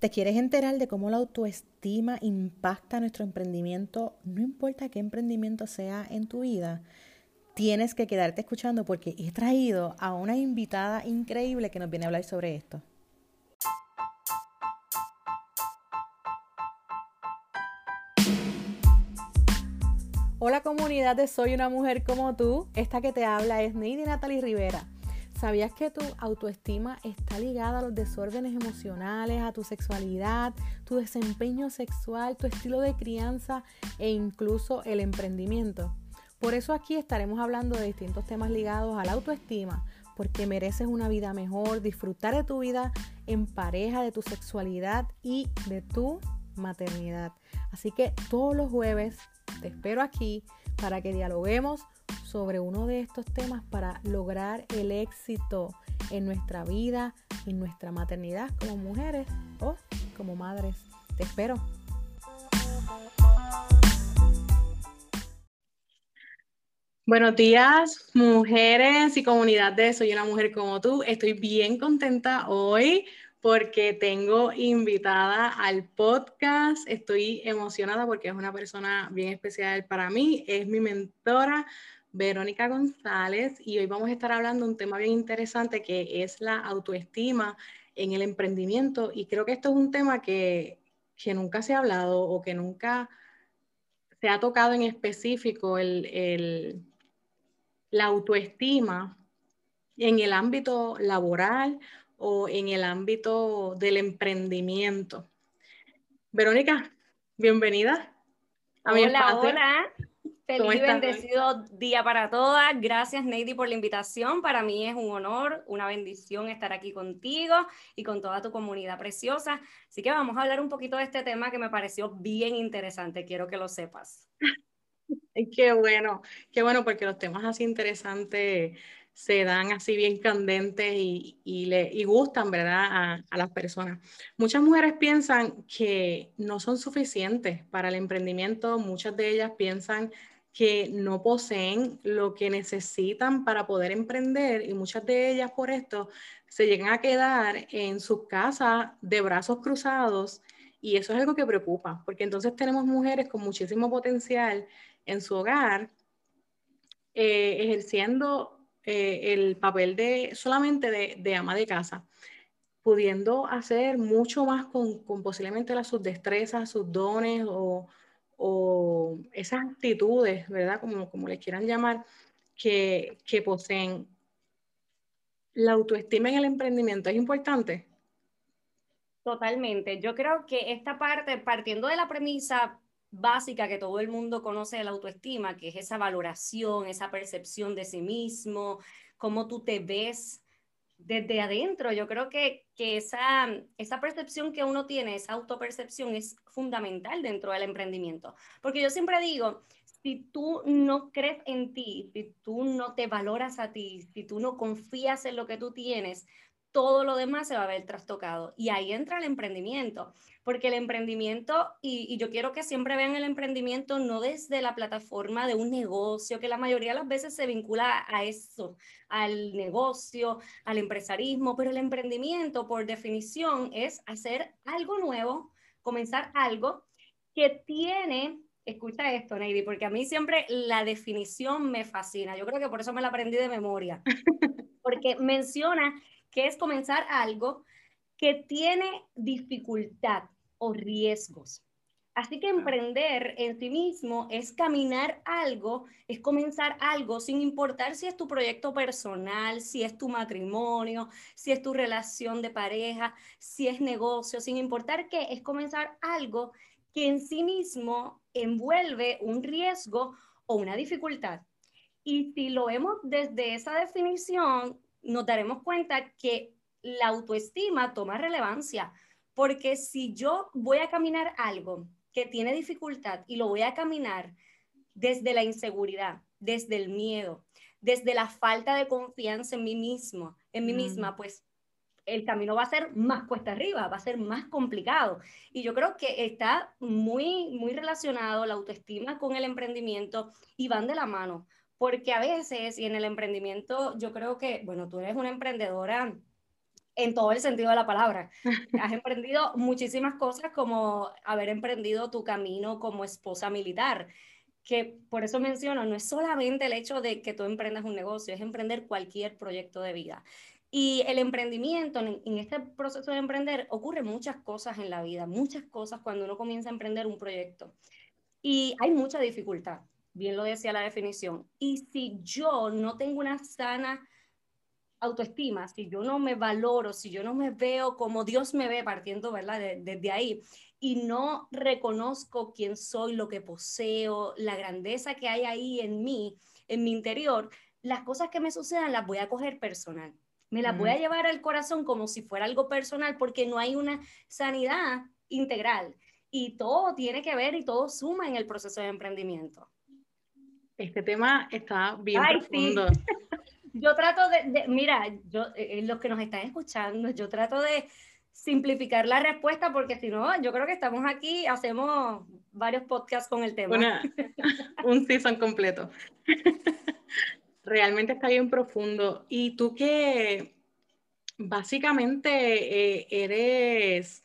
¿Te quieres enterar de cómo la autoestima impacta nuestro emprendimiento? No importa qué emprendimiento sea en tu vida, tienes que quedarte escuchando porque he traído a una invitada increíble que nos viene a hablar sobre esto. Hola comunidad Soy una mujer como tú. Esta que te habla es Neidi Natalie Rivera. ¿Sabías que tu autoestima está ligada a los desórdenes emocionales, a tu sexualidad, tu desempeño sexual, tu estilo de crianza e incluso el emprendimiento? Por eso aquí estaremos hablando de distintos temas ligados a la autoestima, porque mereces una vida mejor, disfrutar de tu vida en pareja, de tu sexualidad y de tu maternidad. Así que todos los jueves te espero aquí para que dialoguemos sobre uno de estos temas para lograr el éxito en nuestra vida, en nuestra maternidad como mujeres o como madres. Te espero. Buenos días, mujeres y comunidad de Soy una mujer como tú. Estoy bien contenta hoy porque tengo invitada al podcast. Estoy emocionada porque es una persona bien especial para mí. Es mi mentora, Verónica González, y hoy vamos a estar hablando de un tema bien interesante que es la autoestima en el emprendimiento. Y creo que esto es un tema que, que nunca se ha hablado o que nunca se ha tocado en específico, el, el, la autoestima en el ámbito laboral o en el ámbito del emprendimiento. Verónica, bienvenida a mi hola, Hola, feliz y bendecido día para todas. Gracias, Neidy, por la invitación. Para mí es un honor, una bendición estar aquí contigo y con toda tu comunidad preciosa. Así que vamos a hablar un poquito de este tema que me pareció bien interesante. Quiero que lo sepas. Qué bueno, qué bueno, porque los temas así interesantes se dan así bien candentes y, y, le, y gustan, ¿verdad?, a, a, las personas. Muchas mujeres piensan que no son suficientes para el emprendimiento, muchas de ellas piensan que no poseen lo que necesitan para poder emprender y muchas de ellas por esto se llegan a quedar en sus casas de brazos cruzados y eso es algo que preocupa, porque entonces tenemos mujeres con muchísimo potencial en su hogar eh, ejerciendo eh, el papel de solamente de, ama de casa, pudiendo hacer mucho más con, posiblemente las, sus destrezas, sus dones o, esas actitudes, ¿verdad? Como, como les quieran llamar, que, que poseen. La autoestima en el emprendimiento es importante. Totalmente. Yo creo que esta parte, partiendo de la premisa básica que todo el mundo conoce de la autoestima, que es esa valoración, esa percepción de sí mismo, cómo tú te ves desde adentro. Yo creo que, que esa, esa percepción que uno tiene, esa autopercepción es fundamental dentro del emprendimiento. Porque yo siempre digo, si tú no crees en ti, si tú no te valoras a ti, si tú no confías en lo que tú tienes, todo lo demás se va a ver trastocado. Y ahí entra el emprendimiento, porque el emprendimiento, y, yo quiero que siempre vean el emprendimiento no desde la plataforma de un negocio, que la mayoría de las veces se vincula a eso, al negocio, al empresarismo, pero el emprendimiento por definición es hacer algo nuevo, comenzar algo que tiene escucha esto, Neidy, porque a mí siempre la definición me fascina. Yo creo que por eso me la aprendí de memoria. Porque menciona que es comenzar algo que tiene dificultad o riesgos. Así que emprender en sí mismo es caminar algo, es comenzar algo sin importar si es tu proyecto personal, si es tu matrimonio, si es tu relación de pareja, si es negocio, sin importar qué, es comenzar algo que en sí mismo envuelve un riesgo o una dificultad. Y si lo vemos desde esa definición, nos daremos cuenta que la autoestima toma relevancia, porque si yo voy a caminar algo que tiene dificultad y lo voy a caminar desde la inseguridad, desde el miedo, desde la falta de confianza en mí mismo, en mí misma, mm. pues el camino va a ser más cuesta arriba, va a ser más complicado. Y yo creo que está muy, muy relacionado la autoestima con el emprendimiento y van de la mano porque a veces, y en el emprendimiento, yo creo que, bueno, tú eres una emprendedora en todo el sentido de la palabra. Has emprendido muchísimas cosas como haber emprendido tu camino como esposa militar, que por eso menciono, no es solamente el hecho de que tú emprendas un negocio, es emprender cualquier proyecto de vida. Y el emprendimiento, en, este proceso de emprender, ocurren muchas cosas en la vida, muchas cosas cuando uno comienza a emprender un proyecto. Y hay mucha dificultad, bien lo decía la definición. Y si yo no tengo una sana autoestima, si yo no me valoro, si yo no me veo como Dios me ve partiendo, ¿verdad? desde ahí, y no reconozco quién soy, lo que poseo, la grandeza que hay ahí en mí, en mi interior, las cosas que me sucedan las voy a coger personal. Me las voy a llevar al corazón como si fuera algo personal porque no hay una sanidad integral. Y todo tiene que ver y todo suma en el proceso de emprendimiento. Este tema está bien profundo. yo trato de, mira, yo, eh, los que nos están escuchando, yo trato de simplificar la respuesta porque si no, yo creo que estamos aquí, hacemos varios podcasts con el tema. un season completo. Realmente está bien profundo. Y tú que básicamente eh, eres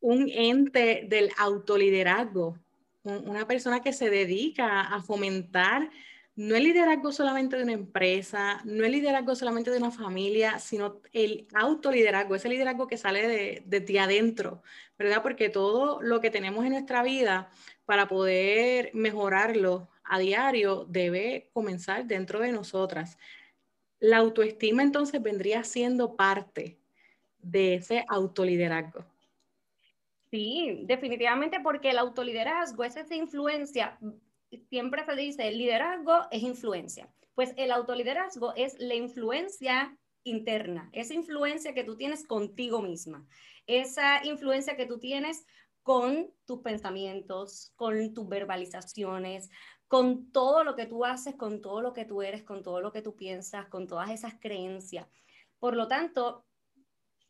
un ente del autoliderazgo, una persona que se dedica a fomentar no el liderazgo solamente de una empresa, no el liderazgo solamente de una familia, sino el autoliderazgo, ese liderazgo que sale de, de, ti adentro, ¿verdad? Porque todo lo que tenemos en nuestra vida para poder mejorarlo a diario debe comenzar dentro de nosotras. La autoestima entonces vendría siendo parte de ese autoliderazgo. Sí, definitivamente porque el autoliderazgo es esa influencia siempre se dice, el liderazgo es influencia. Pues el autoliderazgo es la influencia interna, esa influencia que tú tienes contigo misma, esa influencia que tú tienes con tus pensamientos, con tus verbalizaciones, con todo lo que tú haces, con todo lo que tú eres, con todo lo que tú piensas, con todas esas creencias. Por lo tanto,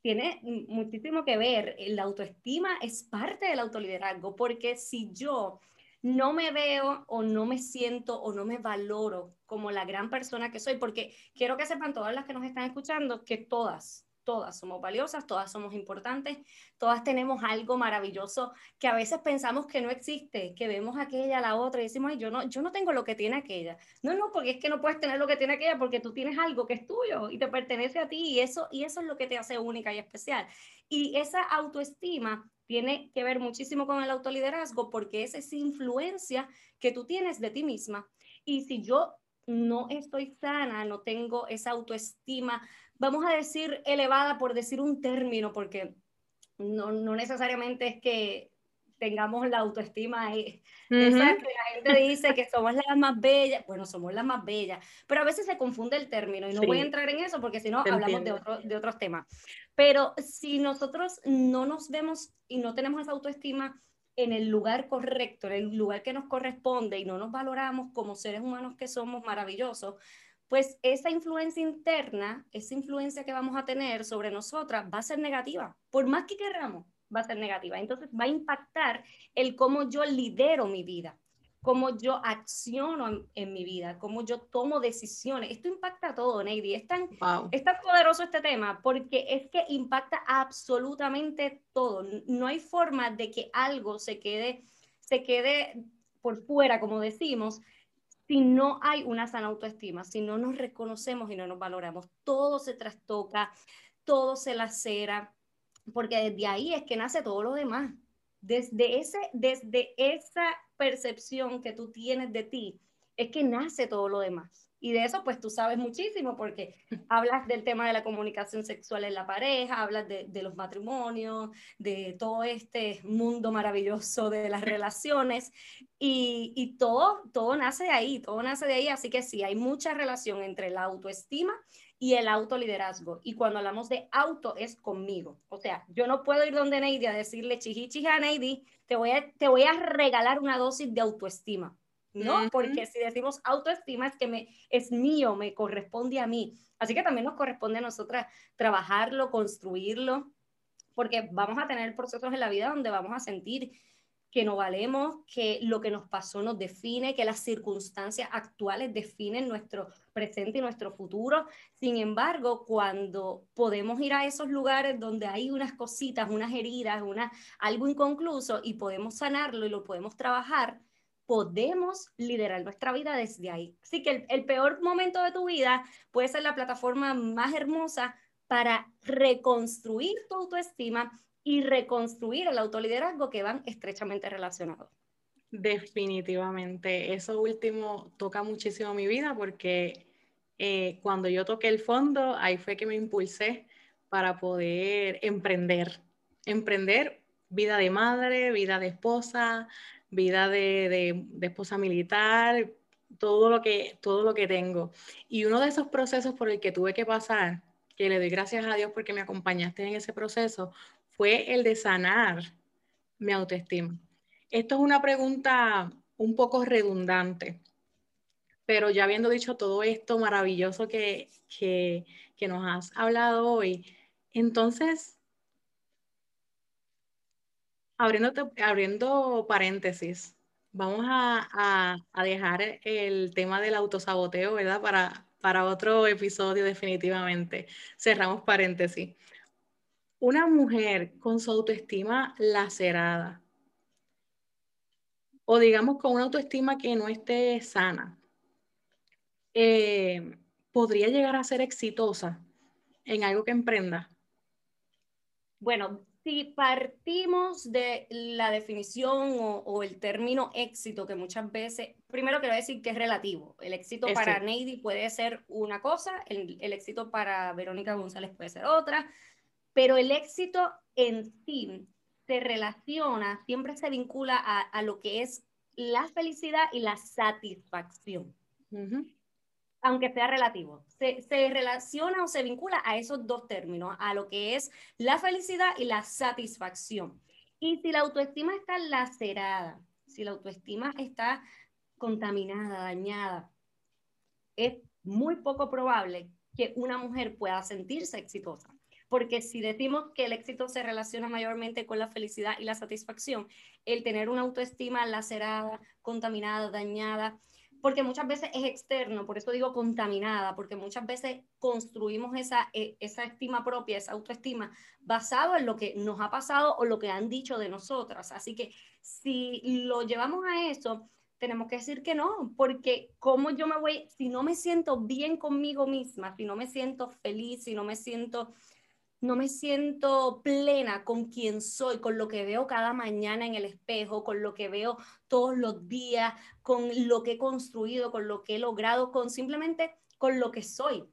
tiene muchísimo que ver, la autoestima es parte del autoliderazgo, porque si yo no me veo o no me siento o no me valoro como la gran persona que soy, porque quiero que sepan todas las que nos están escuchando que todas, todas somos valiosas, todas somos importantes, todas tenemos algo maravilloso que a veces pensamos que no existe, que vemos aquella, la otra y decimos, Ay, yo no, yo no tengo lo que tiene aquella. No, no, porque es que no puedes tener lo que tiene aquella porque tú tienes algo que es tuyo y te pertenece a ti y eso, y eso es lo que te hace única y especial. Y esa autoestima tiene que ver muchísimo con el autoliderazgo porque es esa influencia que tú tienes de ti misma. Y si yo no estoy sana, no tengo esa autoestima, vamos a decir elevada por decir un término, porque no, no necesariamente es que tengamos la autoestima ahí. Esa que la gente dice que somos las más bellas, bueno, somos las más bellas, pero a veces se confunde el término y no voy a entrar en eso porque si no hablamos de, otro, de otros temas. Pero si nosotros no nos vemos y no tenemos esa autoestima en el lugar correcto, en el lugar que nos corresponde y no nos valoramos como seres humanos que somos maravillosos, pues esa influencia interna, esa influencia que vamos a tener sobre nosotras va a ser negativa, por más que queramos, va a ser negativa. Entonces va a impactar el cómo yo lidero mi vida cómo yo acciono en, mi vida, cómo yo tomo decisiones. Esto impacta todo, Neidy. Es tan, es tan poderoso este tema porque es que impacta absolutamente todo. No hay forma de que algo se quede, se quede por fuera, como decimos, si no hay una sana autoestima, si no nos reconocemos y no nos valoramos. Todo se trastoca, todo se lacera, porque desde ahí es que nace todo lo demás. Desde, ese, desde esa percepción que tú tienes de ti, es que nace todo lo demás. Y de eso, pues tú sabes muchísimo porque hablas del tema de la comunicación sexual en la pareja, hablas de, de, los matrimonios, de todo este mundo maravilloso de las relaciones y, y, todo, todo nace de ahí, todo nace de ahí. Así que sí, hay mucha relación entre la autoestima y el autoliderazgo. Y cuando hablamos de auto es conmigo. O sea, yo no puedo ir donde Neidy a decirle, chiji, chija, Neidy, te voy, a, te voy a regalar una dosis de autoestima. No, porque si decimos autoestima es que me, es mío, me corresponde a mí. Así que también nos corresponde a nosotras trabajarlo, construirlo, porque vamos a tener procesos en la vida donde vamos a sentir que no valemos, que lo que nos pasó nos define, que las circunstancias actuales definen nuestro presente y nuestro futuro. Sin embargo, cuando podemos ir a esos lugares donde hay unas cositas, unas heridas, una, algo inconcluso y podemos sanarlo y lo podemos trabajar, podemos liderar nuestra vida desde ahí. Así que el, el peor momento de tu vida puede ser la plataforma más hermosa para reconstruir tu autoestima y reconstruir el autoliderazgo que van estrechamente relacionados. Definitivamente, eso último toca muchísimo mi vida porque eh, cuando yo toqué el fondo, ahí fue que me impulsé para poder emprender, emprender vida de madre, vida de esposa, vida de, de, esposa militar, todo lo, que, todo lo que tengo. Y uno de esos procesos por el que tuve que pasar, que le doy gracias a Dios porque me acompañaste en ese proceso, fue el de sanar mi autoestima. Esto es una pregunta un poco redundante, pero ya habiendo dicho todo esto maravilloso que, que, nos has hablado hoy, entonces, abriendo, abriendo paréntesis, vamos a, a, dejar el tema del autosaboteo, ¿verdad? Para, para otro episodio definitivamente. Cerramos paréntesis una mujer con su autoestima lacerada o digamos con una autoestima que no esté sana, eh, podría llegar a ser exitosa en algo que emprenda? Bueno, si partimos de la definición o, el término éxito, que muchas veces, primero quiero decir que es relativo. El éxito para Neidy puede ser una cosa, el, el, éxito para Verónica González puede ser otra, pero el éxito en sí se relaciona, siempre se vincula a, lo que es la felicidad y la satisfacción. Aunque sea relativo, se, relaciona o se vincula a esos dos términos, a lo que es la felicidad y la satisfacción. Y si la autoestima está lacerada, si la autoestima está contaminada, dañada, es muy poco probable que una mujer pueda sentirse exitosa porque si decimos que el éxito se relaciona mayormente con la felicidad y la satisfacción, el tener una autoestima lacerada, contaminada, dañada, porque muchas veces es externo, por eso digo contaminada, porque muchas veces construimos esa, e, esa estima propia, esa autoestima, basado en lo que nos ha pasado o lo que han dicho de nosotras. Así que si lo llevamos a eso, tenemos que decir que no, porque como yo me voy, si no me siento bien conmigo misma, si no me siento feliz, si no me siento no me siento plena con quien soy, con lo que veo cada mañana en el espejo, con lo que veo todos los días, con lo que he construido, con lo que he logrado, con simplemente con lo que soy.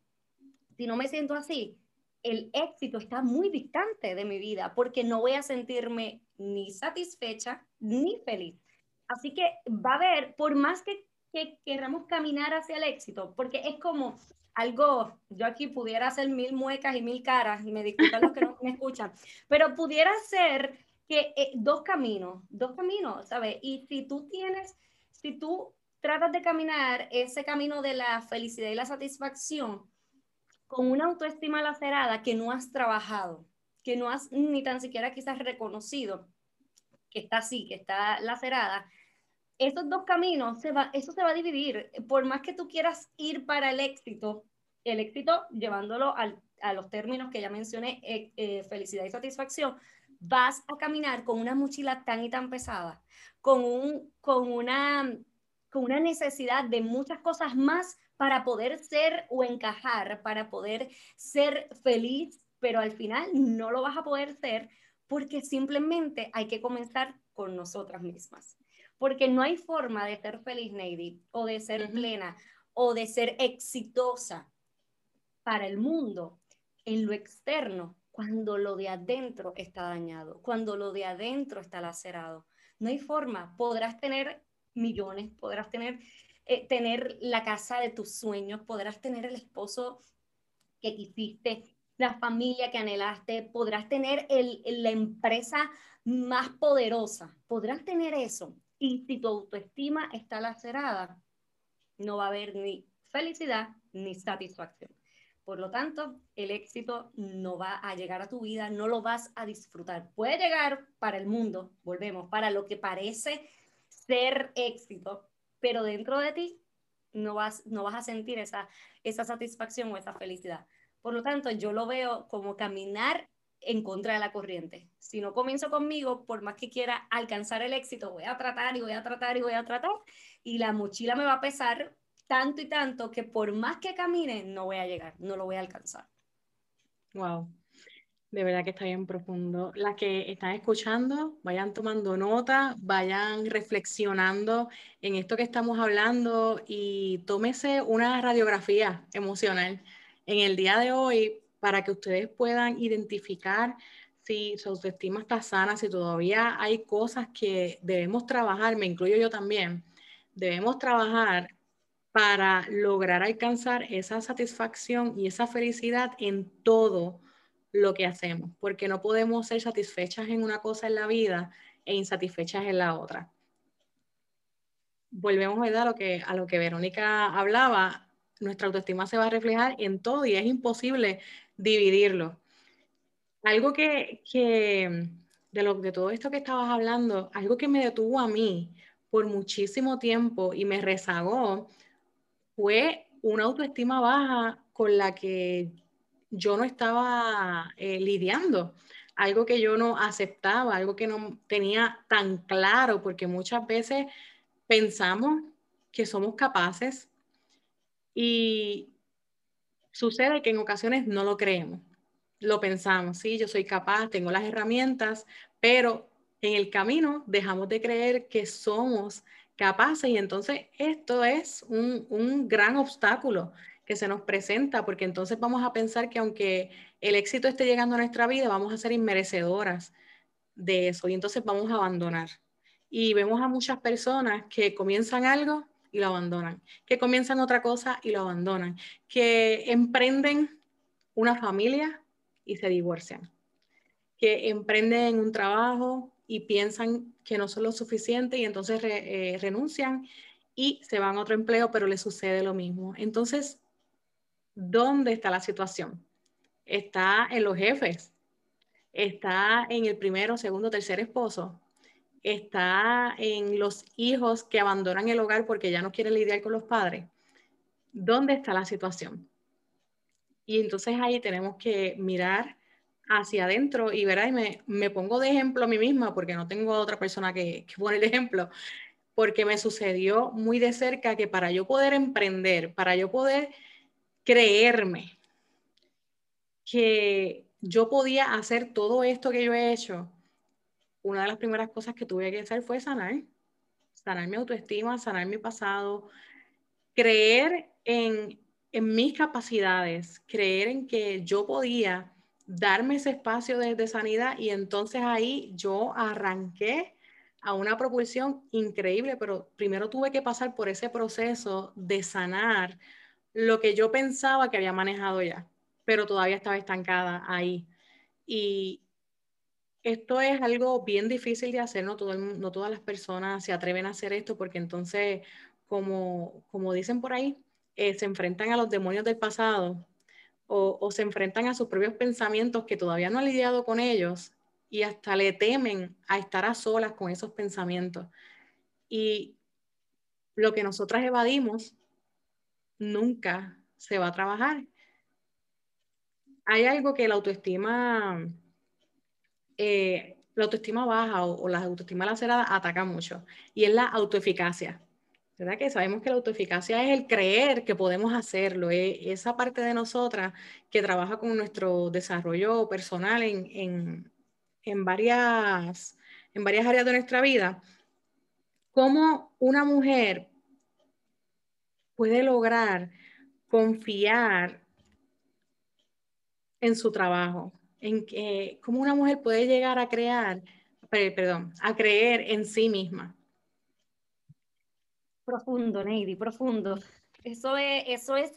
Si no me siento así, el éxito está muy distante de mi vida porque no voy a sentirme ni satisfecha ni feliz. Así que va a haber, por más que, que queramos caminar hacia el éxito, porque es como algo, yo aquí pudiera hacer mil muecas y mil caras, y me disculpan los que no me escuchan, pero pudiera ser que eh, dos caminos, dos caminos, ¿sabes? Y si tú tienes, si tú tratas de caminar ese camino de la felicidad y la satisfacción con una autoestima lacerada que no has trabajado, que no has ni tan siquiera quizás reconocido que está así, que está lacerada, esos dos caminos, se va, eso se va a dividir. Por más que tú quieras ir para el éxito, el éxito llevándolo a los términos que ya mencioné, eh, eh, felicidad y satisfacción, vas a caminar con una mochila tan y tan pesada, con, un, con, una, con una necesidad de muchas cosas más para poder ser o encajar, para poder ser feliz, pero al final no lo vas a poder ser porque simplemente hay que comenzar con nosotras mismas. Porque no hay forma de ser feliz, Neidy, o de ser plena, o de ser exitosa para el mundo en lo externo cuando lo de adentro está dañado, cuando lo de adentro está lacerado. No hay forma. Podrás tener millones, podrás tener, eh, tener la casa de tus sueños, podrás tener el esposo que quisiste, la familia que anhelaste, podrás tener el, la empresa más poderosa, podrás tener eso. Y si tu autoestima está lacerada, no va a haber ni felicidad ni satisfacción Por lo tanto, el éxito no va a llegar a tu vida, no lo vas a disfrutar. Puede llegar para el mundo, volvemos, para lo que parece ser éxito, pero dentro de ti no vas, no vas a sentir esa, esa satisfacción o esa felicidad. Por lo tanto, yo lo veo como caminar en contra de la corriente. Si no comienzo conmigo, por más que quiera alcanzar el éxito, voy a tratar y voy a tratar y voy a tratar, y la mochila me va a pesar tanto y tanto que por más que camine, no voy a llegar, no lo voy a alcanzar. Wow. De verdad que está bien profundo. Las que están escuchando, vayan tomando nota, vayan reflexionando en esto que estamos hablando y tómese una radiografía emocional en el día de hoy para que ustedes puedan identificar si su autoestima está sana, si todavía hay cosas que debemos trabajar, me incluyo yo también, debemos trabajar para lograr alcanzar esa satisfacción y esa felicidad en todo lo que hacemos, porque no podemos ser satisfechas en una cosa en la vida e insatisfechas en la otra. Volvemos a lo que, a lo que Verónica hablaba, nuestra autoestima se va a reflejar en todo y es imposible dividirlo. Algo que, que de, lo, de todo esto que estabas hablando, algo que me detuvo a mí por muchísimo tiempo y me rezagó fue una autoestima baja con la que yo no estaba eh, lidiando, algo que yo no aceptaba, algo que no tenía tan claro, porque muchas veces pensamos que somos capaces y sucede que en ocasiones no lo creemos. Lo pensamos, sí, yo soy capaz, tengo las herramientas, pero en el camino dejamos de creer que somos capaces y entonces esto es un, un gran obstáculo que se nos presenta, porque entonces vamos a pensar que aunque el éxito esté llegando a nuestra vida, vamos a ser inmerecedoras de eso y entonces vamos a abandonar. Y vemos a muchas personas que comienzan algo y lo abandonan, que comienzan otra cosa y lo abandonan, que emprenden una familia y se divorcian, que emprenden un trabajo y piensan que no son lo suficiente y entonces eh, renuncian y se van a otro empleo, pero les sucede lo mismo. Entonces, ¿dónde está la situación? Está en los jefes, está en el primero, segundo, tercer esposo, está en los hijos que abandonan el hogar porque ya no quieren lidiar con los padres. ¿Dónde está la situación? Y entonces ahí tenemos que mirar hacia adentro y verá, y me, me, pongo de ejemplo a mí misma porque no tengo otra persona que, que poner de ejemplo, porque me sucedió muy de cerca que para yo poder emprender, para yo poder creerme que yo podía hacer todo esto que yo he hecho, una de las primeras cosas que tuve que hacer fue sanar, sanar mi autoestima, sanar mi pasado, creer en, en mis capacidades, creer en que yo podía darme ese espacio de, sanidad y entonces ahí yo arranqué a una propulsión increíble, pero primero tuve que pasar por ese proceso de sanar lo que yo pensaba que había manejado ya, pero todavía estaba estancada ahí. Y esto es algo bien difícil de hacer, no, Todo no todas las personas se atreven a hacer esto porque entonces, como, como dicen por ahí, eh, se enfrentan a los demonios del pasado o, se enfrentan a sus propios pensamientos que todavía no han lidiado con ellos y hasta le temen a estar a solas con esos pensamientos. Y lo que nosotras evadimos nunca se va a trabajar. Hay algo que la autoestima, eh, la autoestima baja o, la autoestima lacerada ataca mucho y es la autoeficacia. ¿Verdad? Que sabemos que la autoeficacia es el creer que podemos hacerlo, es esa parte de nosotras que trabaja con nuestro desarrollo personal en, en, varias, en varias áreas de nuestra vida. ¿Cómo una mujer puede lograr confiar en su trabajo? En ¿Cómo una mujer puede llegar a crear, perdón, a creer en sí misma? Profundo, Neidy, profundo. Eso es, eso es,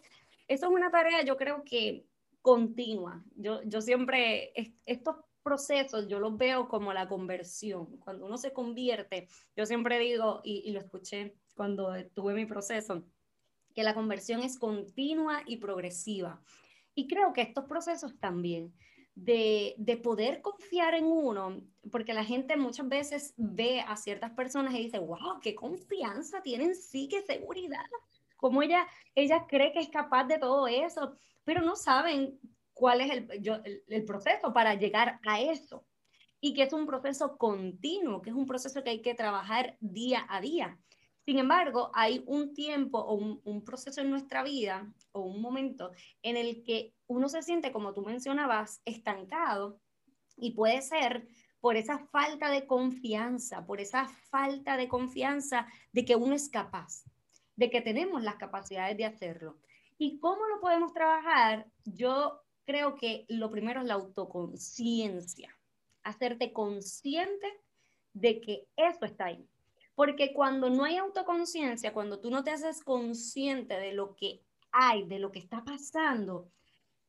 eso es una tarea, yo creo que continua. Yo, yo siempre, estos procesos yo los veo como la conversión. Cuando uno se convierte, yo siempre digo, y lo escuché cuando tuve mi proceso, que la conversión es continua y progresiva. Y creo que estos procesos también de, de, poder confiar en uno, porque la gente muchas veces ve a ciertas personas y dice, wow, qué confianza tienen, sí, qué seguridad, como ella, ella cree que es capaz de todo eso, pero no saben cuál es el, yo, el, el proceso para llegar a eso y que es un proceso continuo, que es un proceso que hay que trabajar día a día. Sin embargo, hay un tiempo o un, proceso en nuestra vida o un momento en el que uno se siente, como tú mencionabas, estancado y puede ser por esa falta de confianza, por esa falta de confianza de que uno es capaz, de que tenemos las capacidades de hacerlo. ¿Y cómo lo podemos trabajar? Yo creo que lo primero es la autoconciencia, hacerte consciente de que eso está ahí porque cuando no hay autoconciencia, cuando tú no te haces consciente de lo que hay, de lo que está pasando,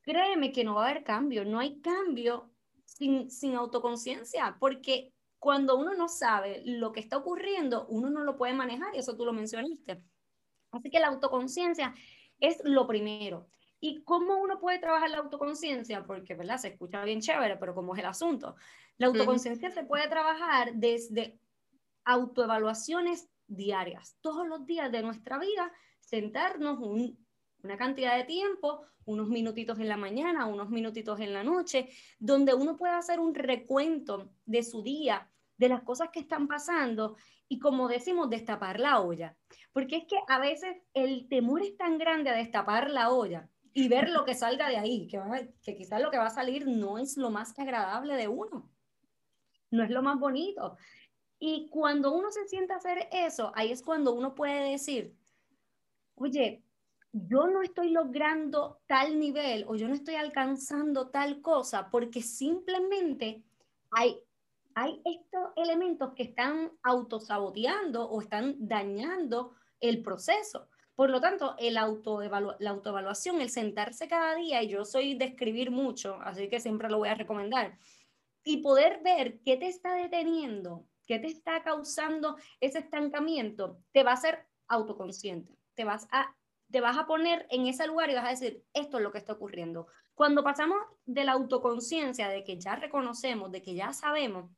créeme que no va a haber cambio. No hay cambio sin, sin autoconciencia, porque cuando uno no sabe lo que está ocurriendo, uno no lo puede manejar, y eso tú lo mencionaste. Así que la autoconciencia es lo primero. ¿Y cómo uno puede trabajar la autoconciencia? Porque, ¿verdad? Se escucha bien chévere, pero ¿cómo es el asunto? La autoconciencia se puede trabajar desde autoevaluaciones diarias, todos los días de nuestra vida, sentarnos una cantidad de tiempo, unos minutitos en la mañana, unos minutitos en la noche, donde uno pueda hacer un recuento de su día, de las cosas que están pasando y como decimos, destapar la olla. Porque es que a veces el temor es tan grande a destapar la olla y ver lo que salga de ahí, que, que quizás lo que va a salir no es lo más agradable de uno, no es lo más bonito. Y cuando uno se sienta a hacer eso, ahí es cuando uno puede decir, oye, yo no estoy logrando tal nivel o yo no estoy alcanzando tal cosa porque simplemente hay, hay estos elementos que están autosaboteando o están dañando el proceso. Por lo tanto, el la autoevaluación, el sentarse cada día, y yo soy de escribir mucho, así que siempre lo voy a recomendar, y poder ver qué te está deteniendo, ¿Qué te está causando ese estancamiento? Te va a hacer autoconsciente. Te vas a, te vas a poner en ese lugar y vas a decir, esto es lo que está ocurriendo. Cuando pasamos de la autoconciencia, de que ya reconocemos, de que ya sabemos,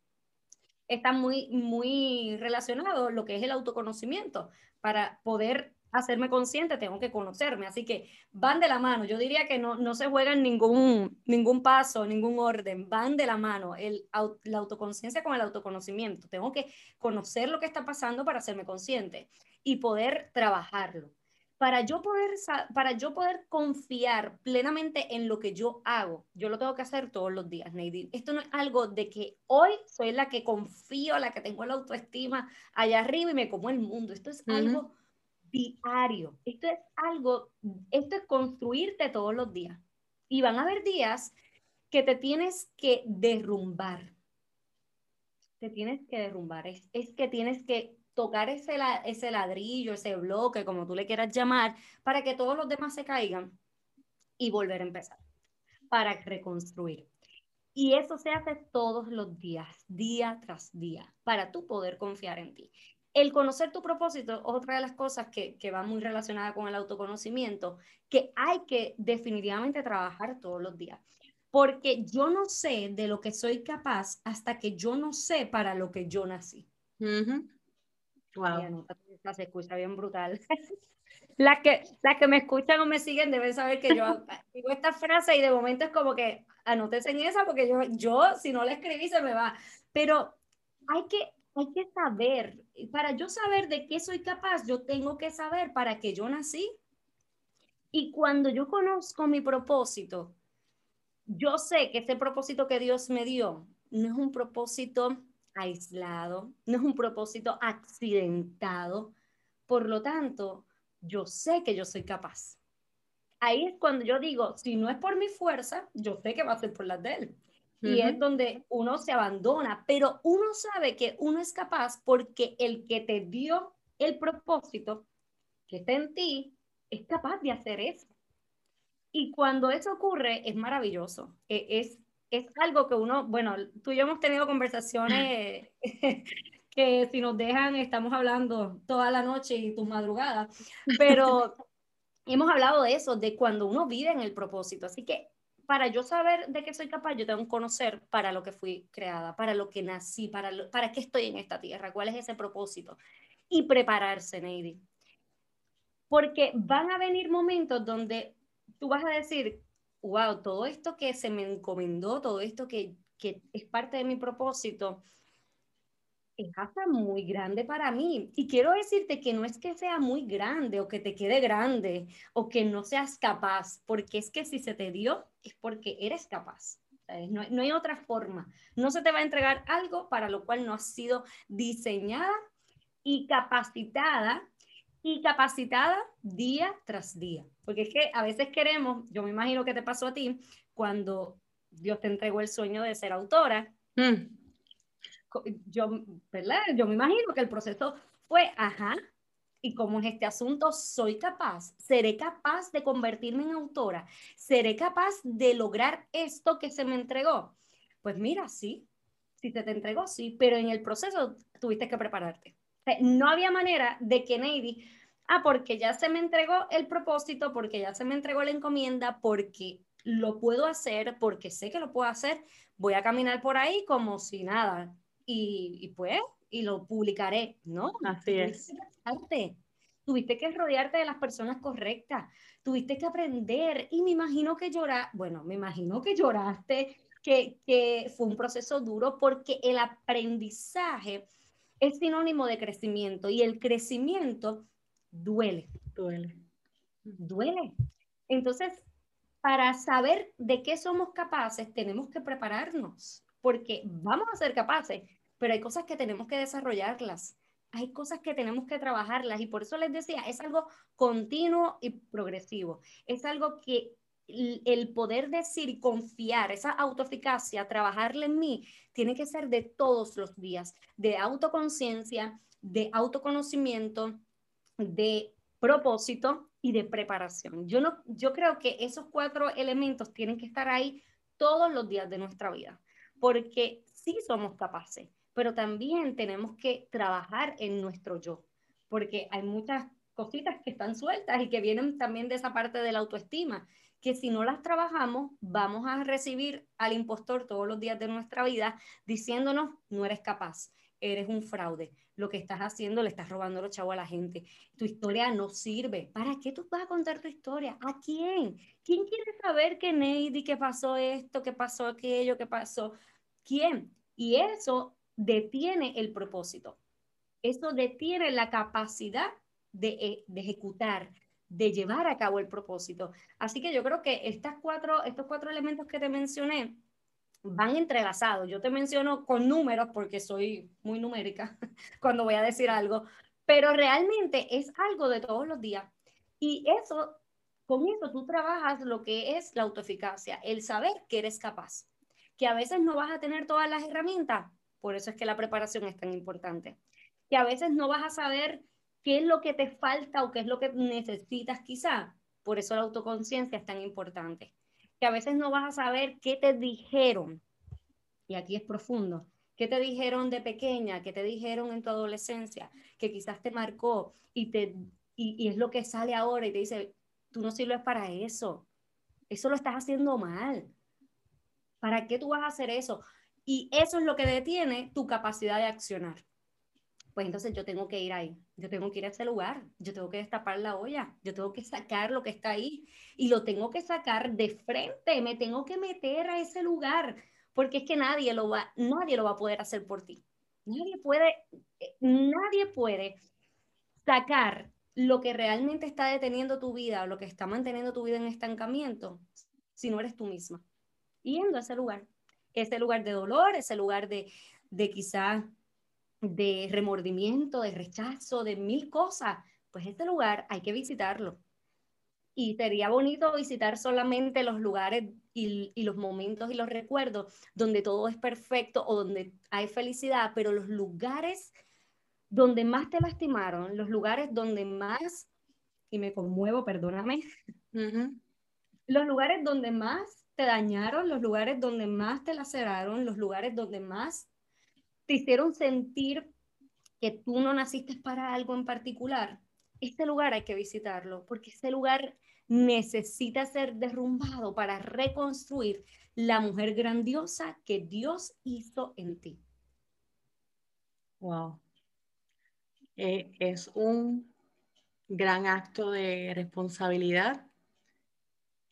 está muy, muy relacionado lo que es el autoconocimiento para poder hacerme consciente, tengo que conocerme. Así que van de la mano. Yo diría que no, no se juegan ningún, ningún paso, ningún orden. Van de la mano el, la autoconciencia con el autoconocimiento. Tengo que conocer lo que está pasando para hacerme consciente y poder trabajarlo. Para yo poder, para yo poder confiar plenamente en lo que yo hago, yo lo tengo que hacer todos los días, Neidin. Esto no es algo de que hoy soy la que confío, la que tengo la autoestima allá arriba y me como el mundo. Esto es algo diario. Esto es algo, esto es construirte todos los días. Y van a haber días que te tienes que derrumbar. Te tienes que derrumbar. Es, es que tienes que tocar ese, ese ladrillo, ese bloque, como tú le quieras llamar, para que todos los demás se caigan y volver a empezar, para reconstruir. Y eso se hace todos los días, día tras día, para tú poder confiar en ti el conocer tu propósito es otra de las cosas que, que va muy relacionada con el autoconocimiento, que hay que definitivamente trabajar todos los días. Porque yo no sé de lo que soy capaz hasta que yo no sé para lo que yo nací. Wow. se escucha bien brutal. las, que, las que me escuchan o me siguen deben saber que yo digo esta frase y de momento es como que anotes en esa porque yo, yo si no la escribí se me va. Pero hay que hay que saber, para yo saber de qué soy capaz, yo tengo que saber para qué yo nací. Y cuando yo conozco mi propósito, yo sé que ese propósito que Dios me dio no es un propósito aislado, no es un propósito accidentado. Por lo tanto, yo sé que yo soy capaz. Ahí es cuando yo digo, si no es por mi fuerza, yo sé que va a ser por las de Él y es donde uno se abandona, pero uno sabe que uno es capaz porque el que te dio el propósito que está en ti es capaz de hacer eso. Y cuando eso ocurre es maravilloso, e, es, es algo que uno, bueno, tú y yo hemos tenido conversaciones que si nos dejan estamos hablando toda la noche y tus madrugadas, pero hemos hablado de eso, de cuando uno vive en el propósito. Así que para yo saber de qué soy capaz, yo tengo que conocer para lo que fui creada, para lo que nací, para, para qué estoy en esta tierra, cuál es ese propósito. Y prepararse, Neidy. Porque van a venir momentos donde tú vas a decir, wow, todo esto que se me encomendó, todo esto que, que es parte de mi propósito, es hasta muy grande para mí. Y quiero decirte que no es que sea muy grande o que te quede grande o que no seas capaz, porque es que si se te dio es porque eres capaz. No, no hay otra forma. No se te va a entregar algo para lo cual no has sido diseñada y capacitada y capacitada día tras día. Porque es que a veces queremos, yo me imagino que te pasó a ti, cuando Dios te entregó el sueño de ser autora. Mm yo, ¿verdad? Yo me imagino que el proceso fue, ajá, y como es este asunto, soy capaz, seré capaz de convertirme en autora, seré capaz de lograr esto que se me entregó. Pues mira, sí, si te, te entregó, sí, pero en el proceso tuviste que prepararte. no había manera de que Navy, ah, porque ya se me entregó el propósito, porque ya se me entregó la encomienda, porque lo puedo hacer, porque sé que lo puedo hacer, voy a caminar por ahí como si nada y, pues, y lo publicaré, ¿no? Así es. Tuviste que rodearte de las personas correctas, tuviste que aprender y me imagino que llorar, bueno, me imagino que lloraste, que, que fue un proceso duro porque el aprendizaje es sinónimo de crecimiento y el crecimiento duele. Duele. Duele. Entonces, para saber de qué somos capaces, tenemos que prepararnos porque vamos a ser capaces, pero hay cosas que tenemos que desarrollarlas, hay cosas que tenemos que trabajarlas y por eso les decía, es algo continuo y progresivo, es algo que el poder decir confiar, esa autoeficacia, trabajarla en mí, tiene que ser de todos los días, de autoconciencia, de autoconocimiento, de propósito y de preparación. Yo, no, yo creo que esos cuatro elementos tienen que estar ahí todos los días de nuestra vida porque sí somos capaces, pero también tenemos que trabajar en nuestro yo, porque hay muchas cositas que están sueltas y que vienen también de esa parte de la autoestima, que si no las trabajamos, vamos a recibir al impostor todos los días de nuestra vida diciéndonos, no eres capaz, eres un fraude, lo que estás haciendo le estás robando los chavos a la gente, tu historia no sirve, ¿para qué tú vas a contar tu historia? ¿A quién? ¿Quién quiere saber que Neidy, que pasó esto, que pasó aquello, que pasó? ¿Quién? Y eso detiene el propósito. Eso detiene la capacidad de, eh, de, ejecutar, de llevar a cabo el propósito. Así que yo creo que estas cuatro, estos cuatro elementos que te mencioné van entrelazados. Yo te menciono con números porque soy muy numérica cuando voy a decir algo, pero realmente es algo de todos los días. Y eso, con eso tú trabajas lo que es la autoeficacia, el saber que eres capaz que a veces no vas a tener todas las herramientas, por eso es que la preparación es tan importante, que a veces no vas a saber qué es lo que te falta o qué es lo que necesitas quizá, por eso la autoconciencia es tan importante, que a veces no vas a saber qué te dijeron, y aquí es profundo, qué te dijeron de pequeña, qué te dijeron en tu adolescencia, que quizás te marcó y, te, y, es lo que sale ahora y te dice, tú no sirves para eso, eso lo estás haciendo mal, ¿Para qué tú vas a hacer eso? Y eso es lo que detiene tu capacidad de accionar. Pues entonces yo tengo que ir ahí, yo tengo que ir a ese lugar, yo tengo que destapar la olla, yo tengo que sacar lo que está ahí y lo tengo que sacar de frente, me tengo que meter a ese lugar, porque es que nadie lo va, nadie lo va a poder hacer por ti. Nadie puede, eh, nadie puede sacar lo que realmente está deteniendo tu vida o lo que está manteniendo tu vida en estancamiento si no eres tú misma yendo a ese lugar, ese lugar de dolor, ese lugar de, de quizá de remordimiento, de rechazo, de mil cosas, pues este lugar hay que visitarlo. Y sería bonito visitar solamente los lugares y, y, los momentos y los recuerdos donde todo es perfecto o donde hay felicidad, pero los lugares donde más te lastimaron, los lugares donde más, y me conmuevo, perdóname, los lugares donde más te dañaron, los lugares donde más te laceraron, los lugares donde más te hicieron sentir que tú no naciste para algo en particular, este lugar hay que visitarlo, porque este lugar necesita ser derrumbado para reconstruir la mujer grandiosa que Dios hizo en ti. Wow. Eh, es un gran acto de responsabilidad,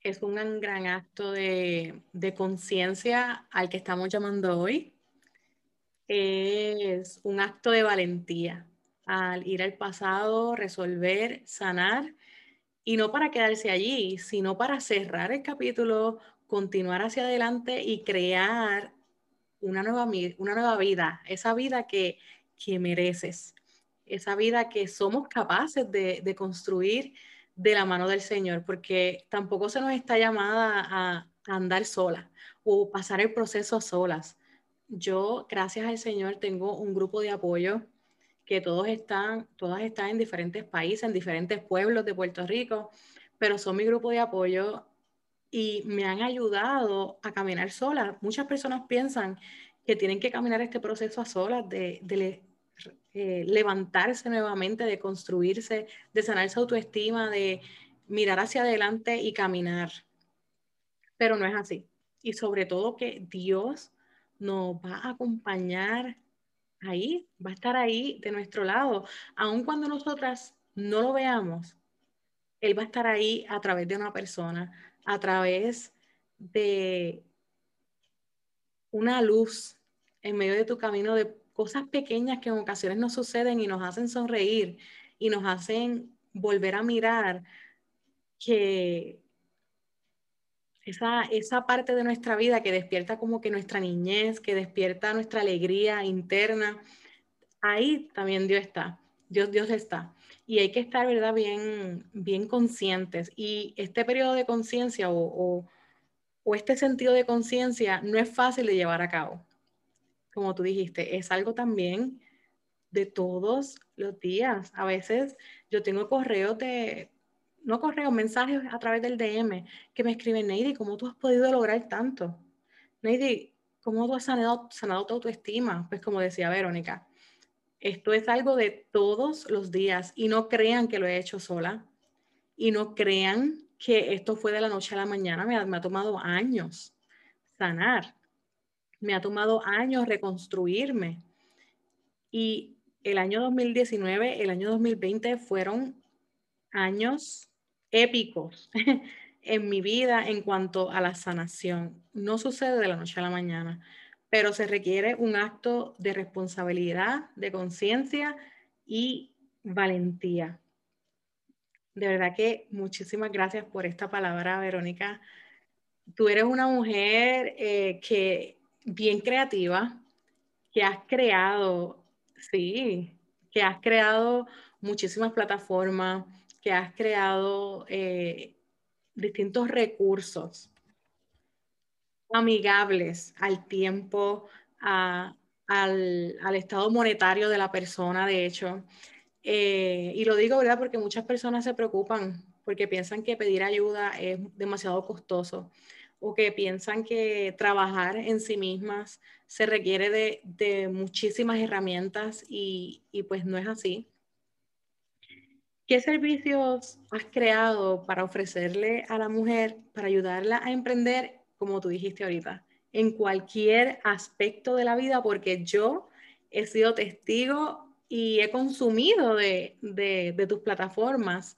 es un gran acto de, de conciencia al que estamos llamando hoy, es un acto de valentía al ir al pasado, resolver, sanar, y no para quedarse allí, sino para cerrar el capítulo, continuar hacia adelante y crear una nueva, una nueva vida, esa vida que, que mereces, esa vida que somos capaces de, de, construir de la mano del Señor, porque tampoco se nos está llamada a, a andar sola o pasar el proceso solas. Yo, gracias al Señor, tengo un grupo de apoyo que todos están, todas están en diferentes países, en diferentes pueblos de Puerto Rico, pero son mi grupo de apoyo y me han ayudado a caminar sola. Muchas personas piensan que tienen que caminar este proceso a solas, de, eh, levantarse nuevamente, de construirse, de sanar su autoestima, de mirar hacia adelante y caminar. Pero no es así. Y sobre todo que Dios nos va a acompañar ahí, va a estar ahí de nuestro lado. Aun cuando nosotras no lo veamos, Él va a estar ahí a través de una persona, a través de una luz en medio de tu camino de cosas pequeñas que en ocasiones nos suceden y nos hacen sonreír y nos hacen volver a mirar que esa, esa parte de nuestra vida que despierta como que nuestra niñez, que despierta nuestra alegría interna, ahí también Dios está, Dios, Dios está. Y hay que estar, ¿verdad?, bien, bien conscientes. Y este periodo de conciencia o, o este sentido de conciencia no es fácil de llevar a cabo. Como tú dijiste, es algo también de todos los días. A veces yo tengo correos de no correo, mensajes a través del DM que me escriben, Neidy, ¿cómo tú has podido lograr tanto? Neidy, ¿cómo tú has sanado, sanado tu autoestima? Pues como decía Verónica, esto es algo de todos los días y no crean que lo he hecho sola y no crean que esto fue de la noche a la mañana, me ha, me ha tomado años sanar, me ha tomado años reconstruirme. Y el año 2019, el año 2020 fueron años épicos en mi vida en cuanto a la sanación. No sucede de la noche a la mañana, pero se requiere un acto de responsabilidad, de conciencia y valentía. De verdad que muchísimas gracias por esta palabra, Verónica. Tú eres una mujer eh, que bien creativa, que has creado, sí, que has creado muchísimas plataformas, que has creado eh, distintos recursos amigables al tiempo, al, estado monetario de la persona, de hecho. Eh, y lo digo, ¿verdad? Porque muchas personas se preocupan porque piensan que pedir ayuda es demasiado costoso o que piensan que trabajar en sí mismas se requiere de, muchísimas herramientas y, y pues no es así. ¿Qué servicios has creado para ofrecerle a la mujer, para ayudarla a emprender, como tú dijiste ahorita, en cualquier aspecto de la vida? Porque yo he sido testigo y he consumido de, de, tus plataformas.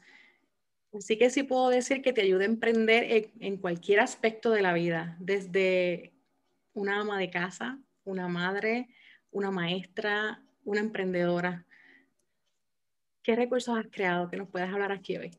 Así que sí puedo decir que te ayuda a emprender en, en cualquier aspecto de la vida, desde una ama de casa, una madre, una maestra, una emprendedora. ¿Qué recursos has creado que nos puedas hablar aquí hoy?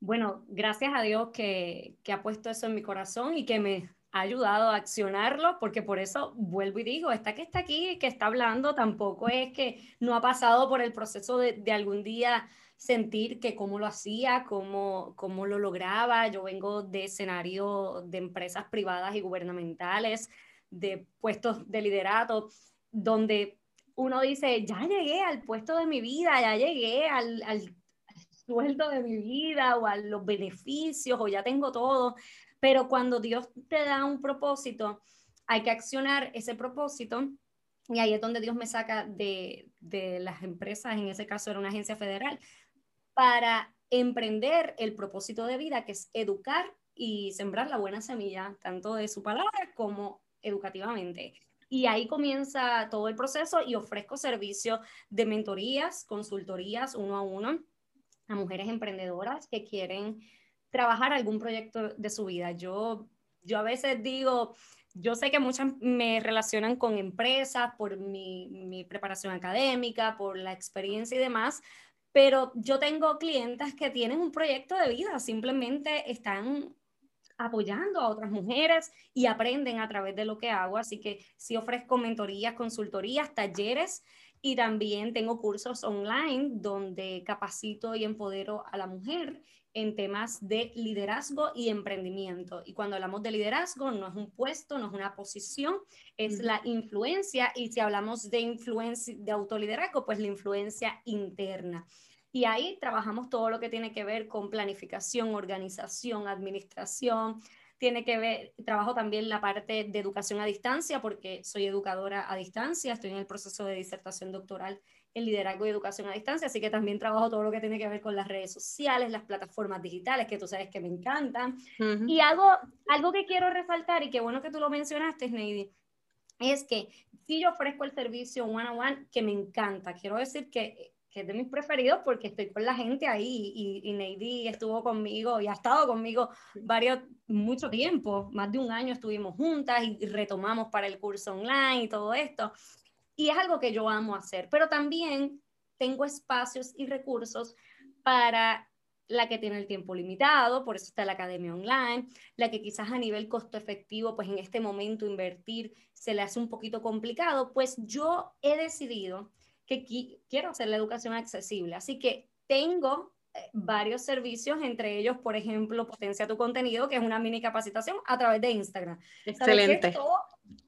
Bueno, gracias a Dios que, que ha puesto eso en mi corazón y que me ha ayudado a accionarlo, porque por eso vuelvo y digo, esta que está aquí, que está hablando, tampoco es que no ha pasado por el proceso de, de algún día sentir que cómo lo hacía, cómo, cómo lo lograba. Yo vengo de escenario de empresas privadas y gubernamentales, de puestos de liderato, donde uno dice, ya llegué al puesto de mi vida, ya llegué al, al sueldo de mi vida o a los beneficios o ya tengo todo, pero cuando Dios te da un propósito, hay que accionar ese propósito y ahí es donde Dios me saca de, de, las empresas, en ese caso era una agencia federal, para emprender el propósito de vida, que es educar y sembrar la buena semilla, tanto de su palabra como educativamente. Y ahí comienza todo el proceso y ofrezco servicios de mentorías, consultorías uno a uno a mujeres emprendedoras que quieren trabajar algún proyecto de su vida. Yo, yo a veces digo, yo sé que muchas me relacionan con empresas por mi, mi, preparación académica, por la experiencia y demás, pero yo tengo clientes que tienen un proyecto de vida, simplemente están apoyando a otras mujeres y aprenden a través de lo que hago. Así que sí ofrezco mentorías, consultorías, talleres y también tengo cursos online donde capacito y empodero a la mujer en temas de liderazgo y emprendimiento. Y cuando hablamos de liderazgo, no es un puesto, no es una posición, es la influencia. Y si hablamos de influencia, de autoliderazgo, pues la influencia interna. Y ahí trabajamos todo lo que tiene que ver con planificación, organización, administración. Tiene que ver, trabajo también la parte de educación a distancia, porque soy educadora a distancia, estoy en el proceso de disertación doctoral en liderazgo y educación a distancia, así que también trabajo todo lo que tiene que ver con las redes sociales, las plataformas digitales, que tú sabes que me encantan. Y algo, algo que quiero resaltar, y qué bueno que tú lo mencionaste, Neidy, es que si yo ofrezco el servicio one on one, que me encanta, quiero decir que que es de mis preferidos porque estoy con la gente ahí y, y estuvo conmigo y ha estado conmigo varios, mucho tiempo, más de un año estuvimos juntas y retomamos para el curso online y todo esto. Y es algo que yo amo hacer, pero también tengo espacios y recursos para la que tiene el tiempo limitado, por eso está la academia online, la que quizás a nivel costo efectivo, pues en este momento invertir se le hace un poquito complicado, pues yo he decidido que quiero hacer la educación accesible, así que tengo eh, varios servicios, entre ellos, por ejemplo, Potencia tu contenido, que es una mini capacitación a través de Instagram. Excelente. Todo,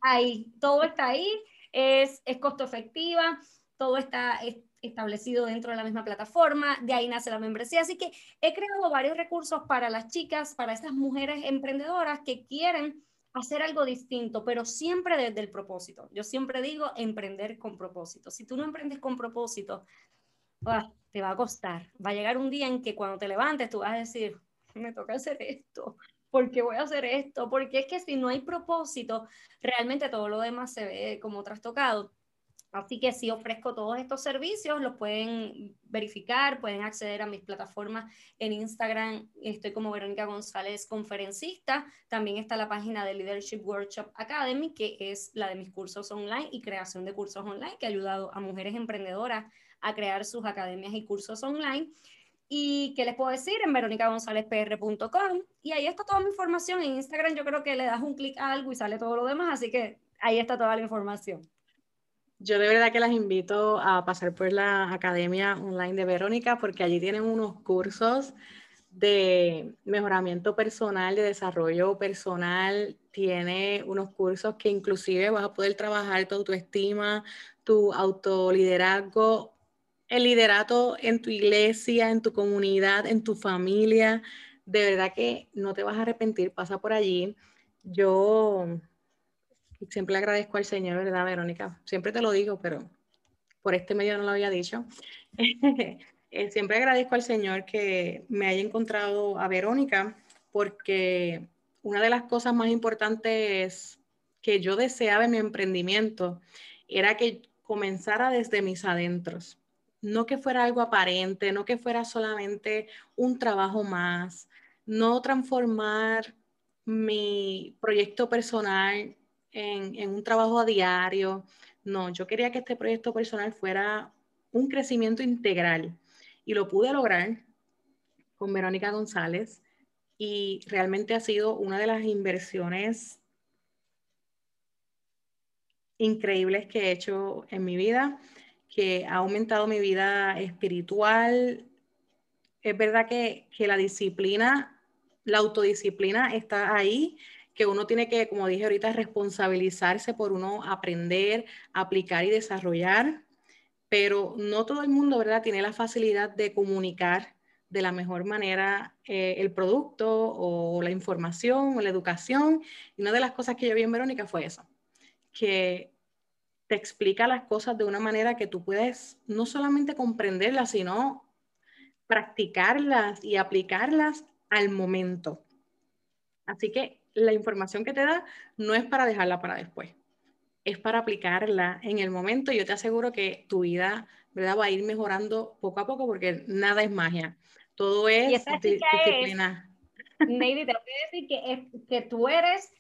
ahí, todo está ahí es, es costo efectiva, todo está establecido dentro de la misma plataforma, de ahí nace la membresía. Así que he creado varios recursos para las chicas, para esas mujeres emprendedoras que quieren hacer algo distinto, pero siempre desde el propósito. Yo siempre digo emprender con propósito. Si tú no emprendes con propósito, ah, te va a costar. Va a llegar un día en que cuando te levantes tú vas a decir, me toca hacer esto, ¿por qué voy a hacer esto? Porque es que si no hay propósito, realmente todo lo demás se ve como trastocado. Así que si ofrezco todos estos servicios, los pueden verificar, pueden acceder a mis plataformas en Instagram. Estoy como Verónica González, conferencista. También está la página de Leadership Workshop Academy, que es la de mis cursos online y creación de cursos online, que ha ayudado a mujeres emprendedoras a crear sus academias y cursos online. ¿Y qué les puedo decir? En veronicagonzalezpr.com. Y ahí está toda mi información. En Instagram yo creo que le das un clic a algo y sale todo lo demás. Así que ahí está toda la información. Yo de verdad que las invito a pasar por la Academia Online de Verónica porque allí tienen unos cursos de mejoramiento personal, de desarrollo personal. Tiene unos cursos que inclusive vas a poder trabajar tu autoestima, tu autoliderazgo el liderato en tu iglesia, en tu comunidad, en tu familia. De verdad que no te vas a arrepentir, pasa por allí. Yo siempre agradezco al Señor, ¿verdad, Verónica? Siempre te lo digo, pero por este medio no lo había dicho. Eh, siempre agradezco al Señor que me haya encontrado a Verónica, porque una de las cosas más importantes que yo deseaba en mi emprendimiento era que comenzara desde mis adentros no que fuera algo aparente, no que fuera solamente un trabajo más, no transformar mi proyecto personal en, un trabajo a diario. No, yo quería que este proyecto personal fuera un crecimiento integral y lo pude lograr con Verónica González y realmente ha sido una de las inversiones increíbles que he hecho en mi vida que ha aumentado mi vida espiritual. Es verdad que, la disciplina, la autodisciplina está ahí, que uno tiene que, como dije ahorita, responsabilizarse por uno aprender, aplicar y desarrollar, pero no todo el mundo, ¿verdad?, tiene la facilidad de comunicar de la mejor manera eh, el producto o la información o la educación. Y una de las cosas que yo vi en Verónica fue eso, que te explica las cosas de una manera que tú puedes no solamente comprenderlas, sino practicarlas y aplicarlas al momento. Así que la información que te da no es para dejarla para después, es para aplicarla en el momento. Yo te aseguro que tu vida ¿verdad? va a ir mejorando poco a poco porque nada es magia, todo es disciplina. Neidy, te voy a decir que, es, que tú eres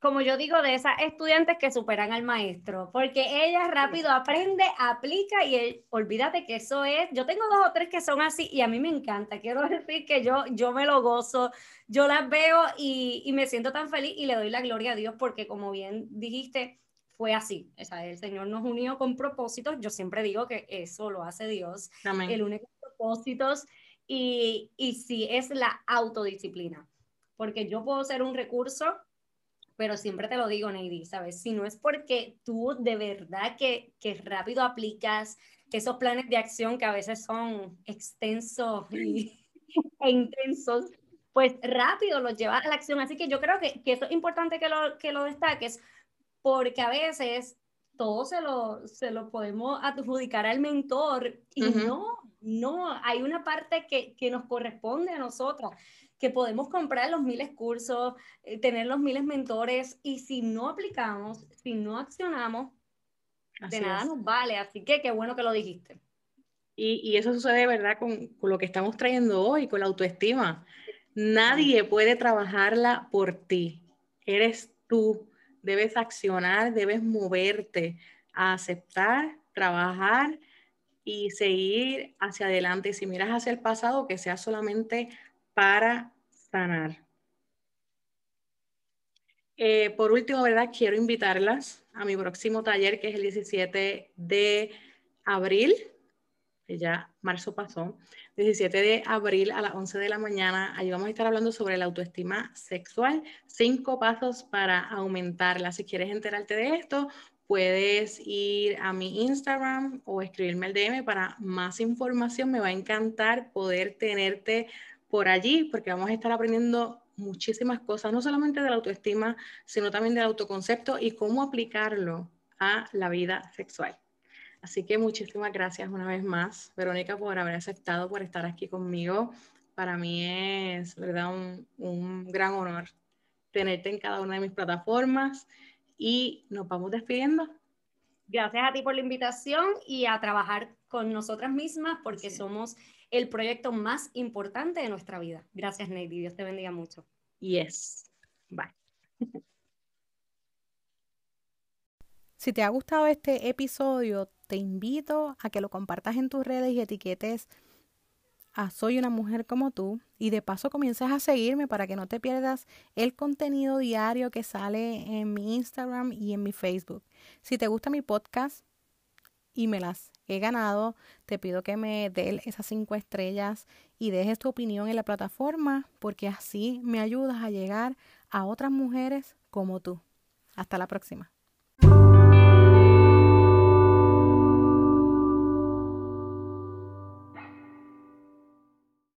como yo digo, de esas estudiantes que superan al maestro, porque ella rápido aprende, aplica y olvídate que eso es, yo tengo dos o tres que son así y a mí me encanta, quiero decir que yo, yo me lo gozo, yo las veo y, y me siento tan feliz y le doy la gloria a Dios porque como bien dijiste, fue así, o sea, el Señor nos unió con propósitos, yo siempre digo que eso lo hace Dios, el único propósitos y, y sí es la autodisciplina, porque yo puedo ser un recurso pero siempre te lo digo, Neidy, ¿sabes? Si no es porque tú de verdad que, que rápido aplicas esos planes de acción que a veces son extensos y, e intensos, pues rápido los llevas a la acción. Así que yo creo que, que eso es importante que lo, que lo destaques, porque a veces todo se lo, se lo podemos adjudicar al mentor y no, no, hay una parte que, que nos corresponde a nosotras que podemos comprar los miles cursos, eh, tener los miles mentores y si no aplicamos, si no accionamos, de nada nos vale. Así que qué bueno que lo dijiste. Y, y eso sucede, ¿verdad? Con, con, lo que estamos trayendo hoy, con la autoestima. Nadie puede trabajarla por ti. Eres tú. Debes accionar, debes moverte a aceptar, trabajar y seguir hacia adelante. Si miras hacia el pasado, que sea solamente para sanar. Eh, por último, ¿verdad? Quiero invitarlas a mi próximo taller, que es el 17 de abril, que ya marzo pasó, 17 de abril a las 11 de la mañana. Allí vamos a estar hablando sobre la autoestima sexual, cinco pasos para aumentarla. Si quieres enterarte de esto, puedes ir a mi Instagram o escribirme al DM para más información. Me va a encantar poder tenerte por allí, porque vamos a estar aprendiendo muchísimas cosas, no solamente de la autoestima, sino también del autoconcepto y cómo aplicarlo a la vida sexual. Así que muchísimas gracias una vez más, Verónica, por haber aceptado, por estar aquí conmigo. Para mí es, ¿verdad?, un, un gran honor tenerte en cada una de mis plataformas y nos vamos despidiendo. Gracias a ti por la invitación y a trabajar con nosotras mismas porque somos el proyecto más importante de nuestra vida. Gracias, Neidy. Dios te bendiga mucho. Yes. Bye. Si te ha gustado este episodio, te invito a que lo compartas en tus redes y etiquetes a Soy una mujer como tú y de paso comiences a seguirme para que no te pierdas el contenido diario que sale en mi Instagram y en mi Facebook. Si te gusta mi podcast y me las he ganado, te pido que me des esas cinco estrellas y dejes tu opinión en la plataforma porque así me ayudas a llegar a otras mujeres como tú. Hasta la próxima.